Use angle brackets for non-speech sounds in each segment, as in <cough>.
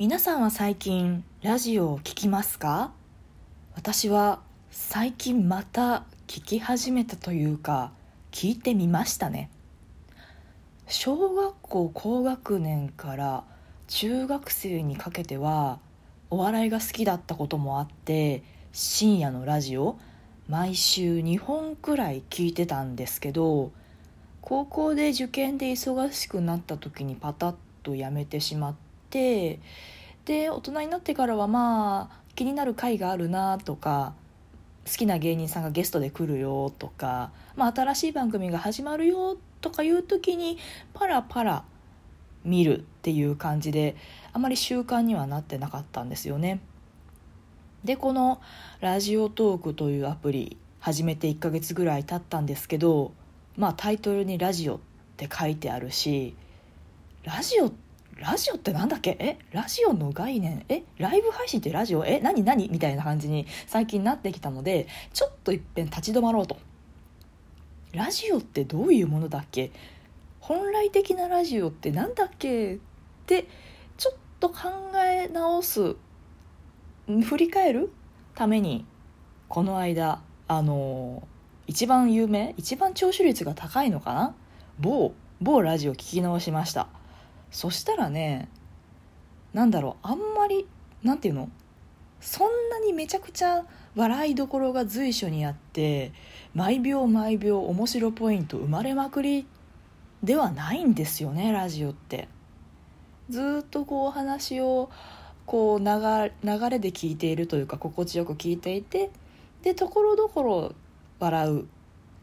皆さんは最近ラジオを聞きますか？私は最近また聞き始めたというか聞いてみましたね。小学校高学年から中学生にかけてはお笑いが好きだったこともあって深夜のラジオ毎週2本くらい聞いてたんですけど高校で受験で忙しくなった時にパタッとやめてしまっててで大人になってからはまあ気になる回があるなとか好きな芸人さんがゲストで来るよとか、まあ、新しい番組が始まるよとかいう時にパラパラ見るっていう感じであまり習慣にはなってなかったんですよね。でこのラジオトークというアプリ始めて1ヶ月ぐらい経ったんですけどまあタイトルに「ラジオ」って書いてあるしラジオラジオってなんだっけ？え？ラジオの概念？え？ライブ配信ってラジオ？え？何？何？みたいな感じに最近なってきたのでちょっといっぺん立ち止まろうと。ラジオってどういうものだっけ？本来的なラジオってなんだっけ？ってちょっと考え直す振り返る？ためにこの間あの一番有名？一番聴取率が高いのかな？某某ラジオ聞き直しました。そしたらねなんだろうあんまりなんていうの？そんなにめちゃくちゃ笑いどころが随所にあって毎秒毎秒面白ポイント生まれまくりではないんですよねラジオって。ずっとこうお話をこう流れで聞いているというか心地よく聞いていてでところどころ笑う。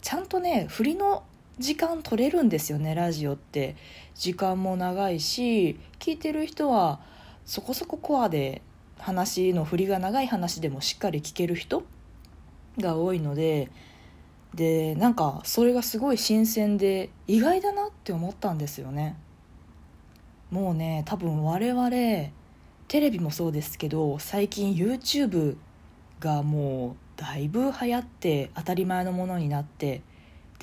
ちゃんとね振りの時間取れるんですよねラジオって。時間も長いし聞いてる人はそこそこコアで話の振りが長い話でもしっかり聞ける人が多いのででなんかそれがすごい新鮮で意外だなって思ったんですよね。もうね多分我々テレビもそうですけど最近 YouTube がもうだいぶ流行って当たり前のものになって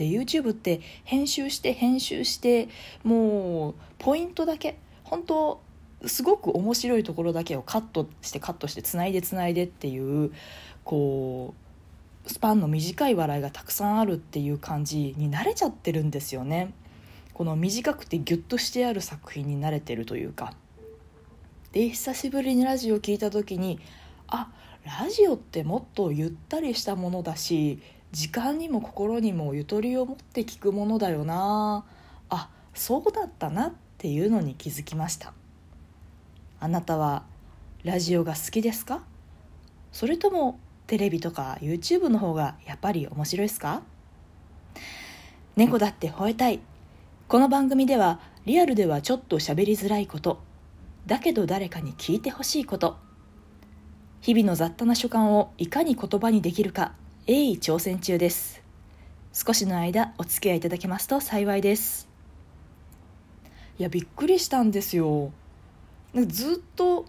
YouTube って編集して編集してもうポイントだけ本当すごく面白いところだけをカットしてカットしてつないでつないでっていうこうスパンの短い笑いがたくさんあるっていう感じに慣れちゃってるんですよね。この短くてギュッとしてある作品に慣れてるというか。で久しぶりにラジオを聞いた時にあラジオってもっとゆったりしたものだし時間にも心にもゆとりを持って聞くものだよな。あそうだったなっていうのに気づきました。あなたはラジオが好きですか？それともテレビとか YouTube の方がやっぱり面白いですか？猫だって吠えたい。この番組ではリアルではちょっと喋りづらいこと。だけど誰かに聞いてほしいこと。日々の雑多な所感をいかに言葉にできるか。鋭意挑戦中です。少しの間お付き合いいただけますと幸いです。いやびっくりしたんですよ。ずっと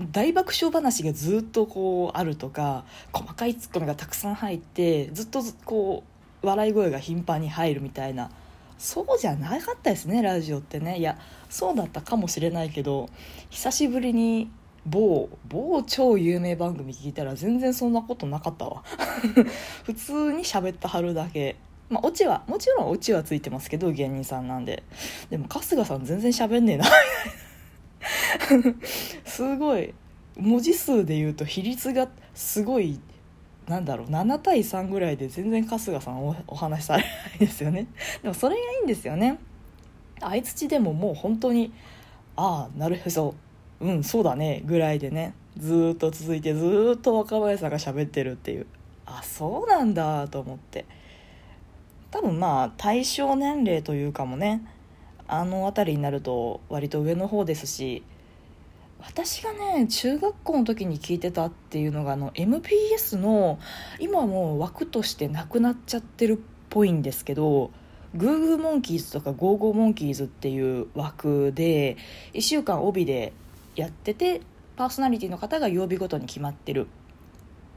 大爆笑話がずっとこうあるとか細かいツッコミがたくさん入ってずっとこう笑い声が頻繁に入るみたいな。そうじゃなかったですねラジオってね。いやそうだったかもしれないけど久しぶりに某某超有名番組聞いたら全然そんなことなかったわ。<laughs> 普通に喋ったはるだけ。まあオチはもちろんオチはついてますけど芸人さんなんで。でも春日さん全然喋んねえな。<laughs> すごい。文字数で言うと比率がすごいなんだろう7対3ぐらいで全然春日さんおお話しされないですよね。でもそれがいいんですよね。相づちでももう本当にああなるへそ。うんそうだねぐらいでね。ずっと続いてずっと若林さんが喋ってるっていう。あそうなんだと思って。多分まあ対象年齢というかもねあの辺りになると割と上の方ですし私がね中学校の時に聞いてたっていうのがあの MBS の今もう枠としてなくなっちゃってるっぽいんですけどグーグーモンキーズとかゴーゴーモンキーズっていう枠で1週間帯でやっててパーソナリティの方が曜日ごとに決まってる。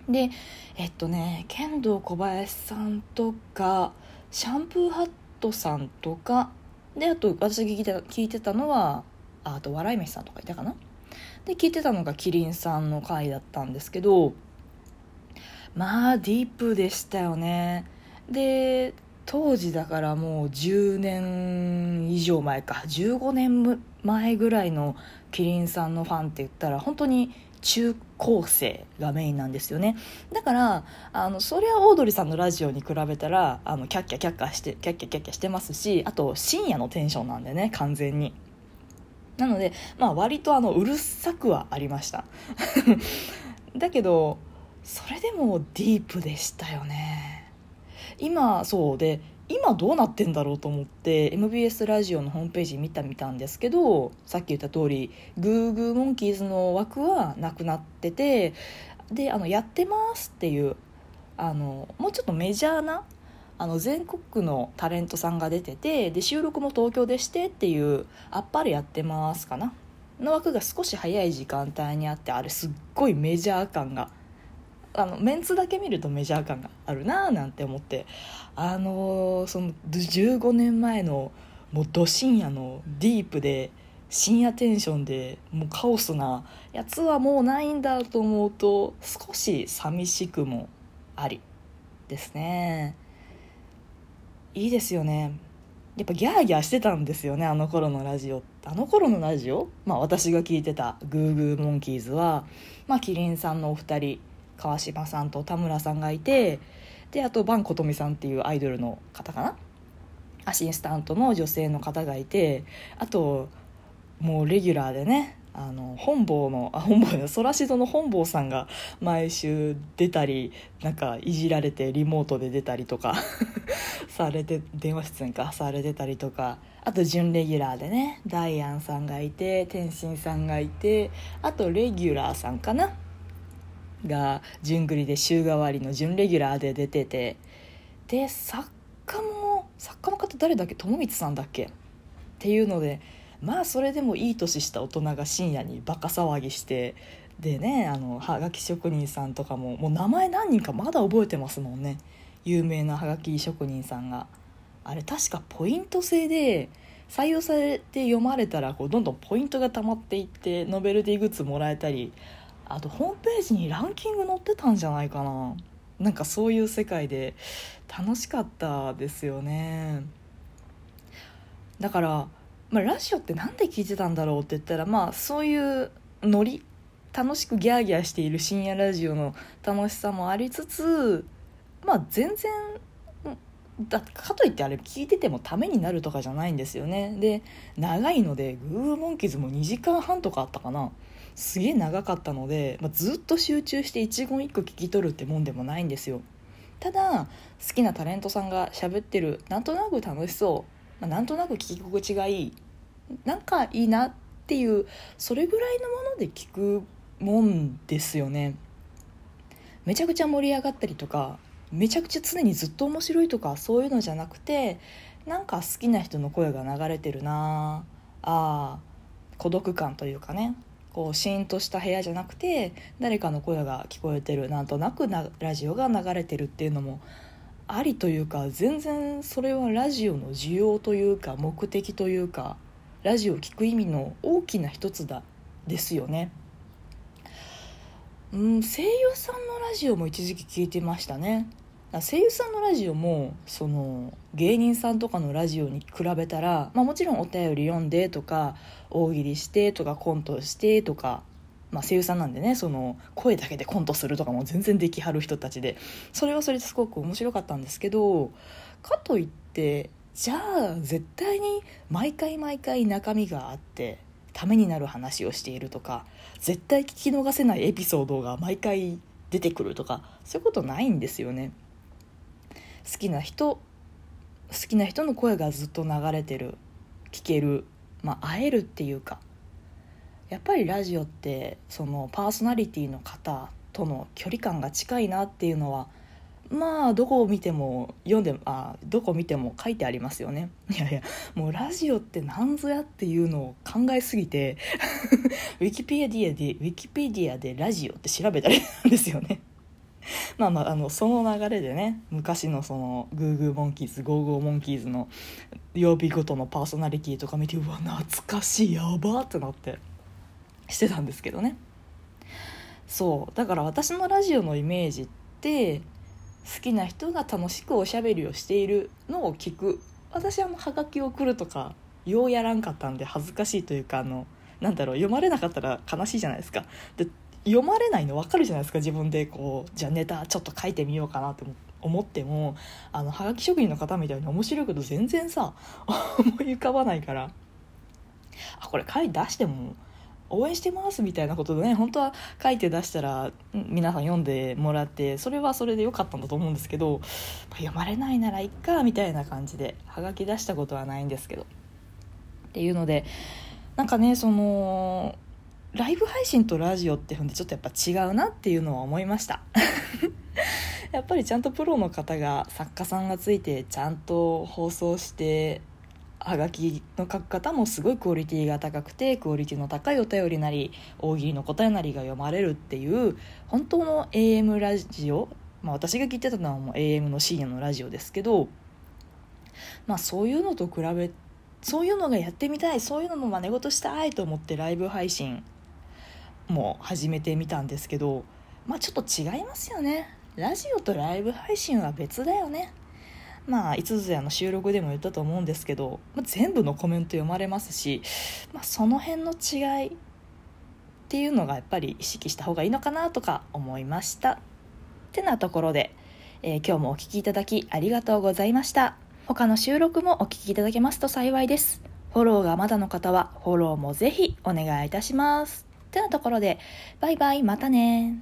でえっとね剣道小林さんとかシャンプーハットさんとかであと私聞いて聞いてたのはあと笑い飯さんとかいたかな？で聞いてたのがキリンさんの回だったんですけどまあディープでしたよね。で当時だからもう10年以上前か。15年前ぐらいのキリンさんのファンって言ったら本当に中高生がメインなんですよね。だからあのそりゃオードリーさんのラジオに比べたらあのキャッキャキャッキャしてキャッキャキャッキャしてますしあと深夜のテンションなんでね完全に。なのでまあ割とあのうるさくはありました。<laughs> だけどそれでもディープでしたよね。今そうで今どうなってんだろうと思って MBS ラジオのホームページ見たみたんですけどさっき言った通りグーグーモンキーズの枠はなくなっててであのやってますっていうあのもうちょっとメジャーなあの全国区のタレントさんが出ててで収録も東京でしてっていうあっぱれやってますかな。の枠が少し早い時間帯にあってあれすっごいメジャー感があのメンツだけ見るとメジャー感があるなーなんて思ってあのー、その15年前のもうど深夜のディープで深夜テンションでもうカオスなやつはもうないんだと思うと少し寂しくもありですね。いいですよね。やっぱギャーギャーしてたんですよねあの頃のラジオ。あの頃のラジオ？まあ私が聞いてたグーグーモンキーズはまあキリンさんのお二人川島さんと田村さんがいてであとバン琴美さんっていうアイドルの方かな？アシスタントの女性の方がいてあともうレギュラーでねあの本坊のあ本坊のソラシドの本坊さんが毎週出たりなんかいじられてリモートで出たりとか <laughs> されて電話出演かされてたりとかあと準レギュラーでねダイアンさんがいて天心さんがいてあとレギュラーさんかな？が順繰りで週替わりの準レギュラーで出ててで作家も作家の方誰だっけ？友光さんだっけ？っていうのでまあそれでもいい年した大人が深夜にバカ騒ぎしてでねあのはがき職人さんとかももう名前何人かまだ覚えてますもんね。有名なはがき職人さんが。あれ確かポイント制で採用されて読まれたらこうどんどんポイントがたまっていってノベルティグッズもらえたりあとホームページにランキング載ってたんじゃないかな。なんかそういう世界で楽しかったですよね。だから、まあ、ラジオって何で聞いてたんだろうって言ったらまあそういうノリ楽しくギャーギャーしている深夜ラジオの楽しさもありつつまあ全然だかといってあれ聞いててもためになるとかじゃないんですよね。で長いのでグーモンキーズも2時間半とかあったかな。すげえ長かったので、まあ、ずっと集中して一言一句聞き取るってもんでもないんですよ。ただ好きなタレントさんが喋ってるなんとなく楽しそう、まあ、なんとなく聞き心地がいいなんかいいなっていうそれぐらいのもので聞くもんですよね。めちゃくちゃ盛り上がったりとかめちゃくちゃ常にずっと面白いとかそういうのじゃなくてなんか好きな人の声が流れてるなあ孤独感というかね。こうシーンとした部屋じゃなくて誰かの声が聞こえてるなんとなくなラジオが流れてるっていうのもありというか全然それはラジオの需要というか目的というかラジオを聴く意味の大きな一つだですよね。うん、声優さんのラジオも一時期聞いてましたね声優さんのラジオもその芸人さんとかのラジオに比べたら、まあ、もちろんお便り読んでとか大喜利してとかコントしてとか、まあ、声優さんなんでねその声だけでコントするとかも全然できはる人たちでそれはそれですごく面白かったんですけどかといってじゃあ絶対に毎回毎回中身があってためになる話をしているとか絶対聞き逃せないエピソードが毎回出てくるとかそういうことないんですよね。好きな人好きな人の声がずっと流れてる聞ける、まあ、会えるっていうかやっぱりラジオってそのパーソナリティの方との距離感が近いなっていうのはまあどこを見ても読んであどこ見ても書いてありますよね。<laughs> いやいやもうラジオって何ぞやっていうのを考えすぎて <laughs> ウィキペディアでウィキペディアでラジオって調べたりなんですよね。<laughs> まあまああのその流れでね昔のそのグーグーモンキーズゴーゴーモンキーズの曜日ごとのパーソナリティとか見てうわ懐かしいやばってなってしてたんですけどね。そう。だから私のラジオのイメージって好きな人が楽しくおしゃべりをしているのを聞く。私はもうはがきを送るとかようやらんかったんで恥ずかしいというかあのなんだろう読まれなかったら悲しいじゃないですか。で読まれないの分かるじゃないですか自分でこうじゃあネタちょっと書いてみようかなって思ってもあのはがき職人の方みたいに面白いけど全然さ <laughs> 思い浮かばないからあこれ書いて出しても応援してますみたいなことでね本当は書いて出したら皆さん読んでもらってそれはそれで良かったんだと思うんですけど読まれないならいっかみたいな感じではがき出したことはないんですけど。っていうのでなんかねそのライブ配信とラジオってふんでちょっとやっぱ違うなっていうのは思いました。<laughs> やっぱりちゃんとプロの方が作家さんがついてちゃんと放送してはがきの書く方もすごいクオリティが高くてクオリティの高いお便りなり大喜利の答えなりが読まれるっていう本当の AM ラジオ、まあ、私が聞いてたのはもう AM の深夜のラジオですけど、まあ、そういうのと比べそういうのがやってみたいそういうのの真似事したいと思ってライブ配信も始めてみたんですけどまあちょっと違いますよねラジオとライブ配信は別だよねまあ、いつぞやの収録でも言ったと思うんですけど、まあ、全部のコメント読まれますし、まあ、その辺の違いっていうのがやっぱり意識した方がいいのかなとか思いました。ってなところで、えー、今日もお聴きいただきありがとうございました。他の収録もお聴きいただけますと幸いです。フォローがまだの方はフォローもぜひお願いいたします。ってなところで、バイバイ、またね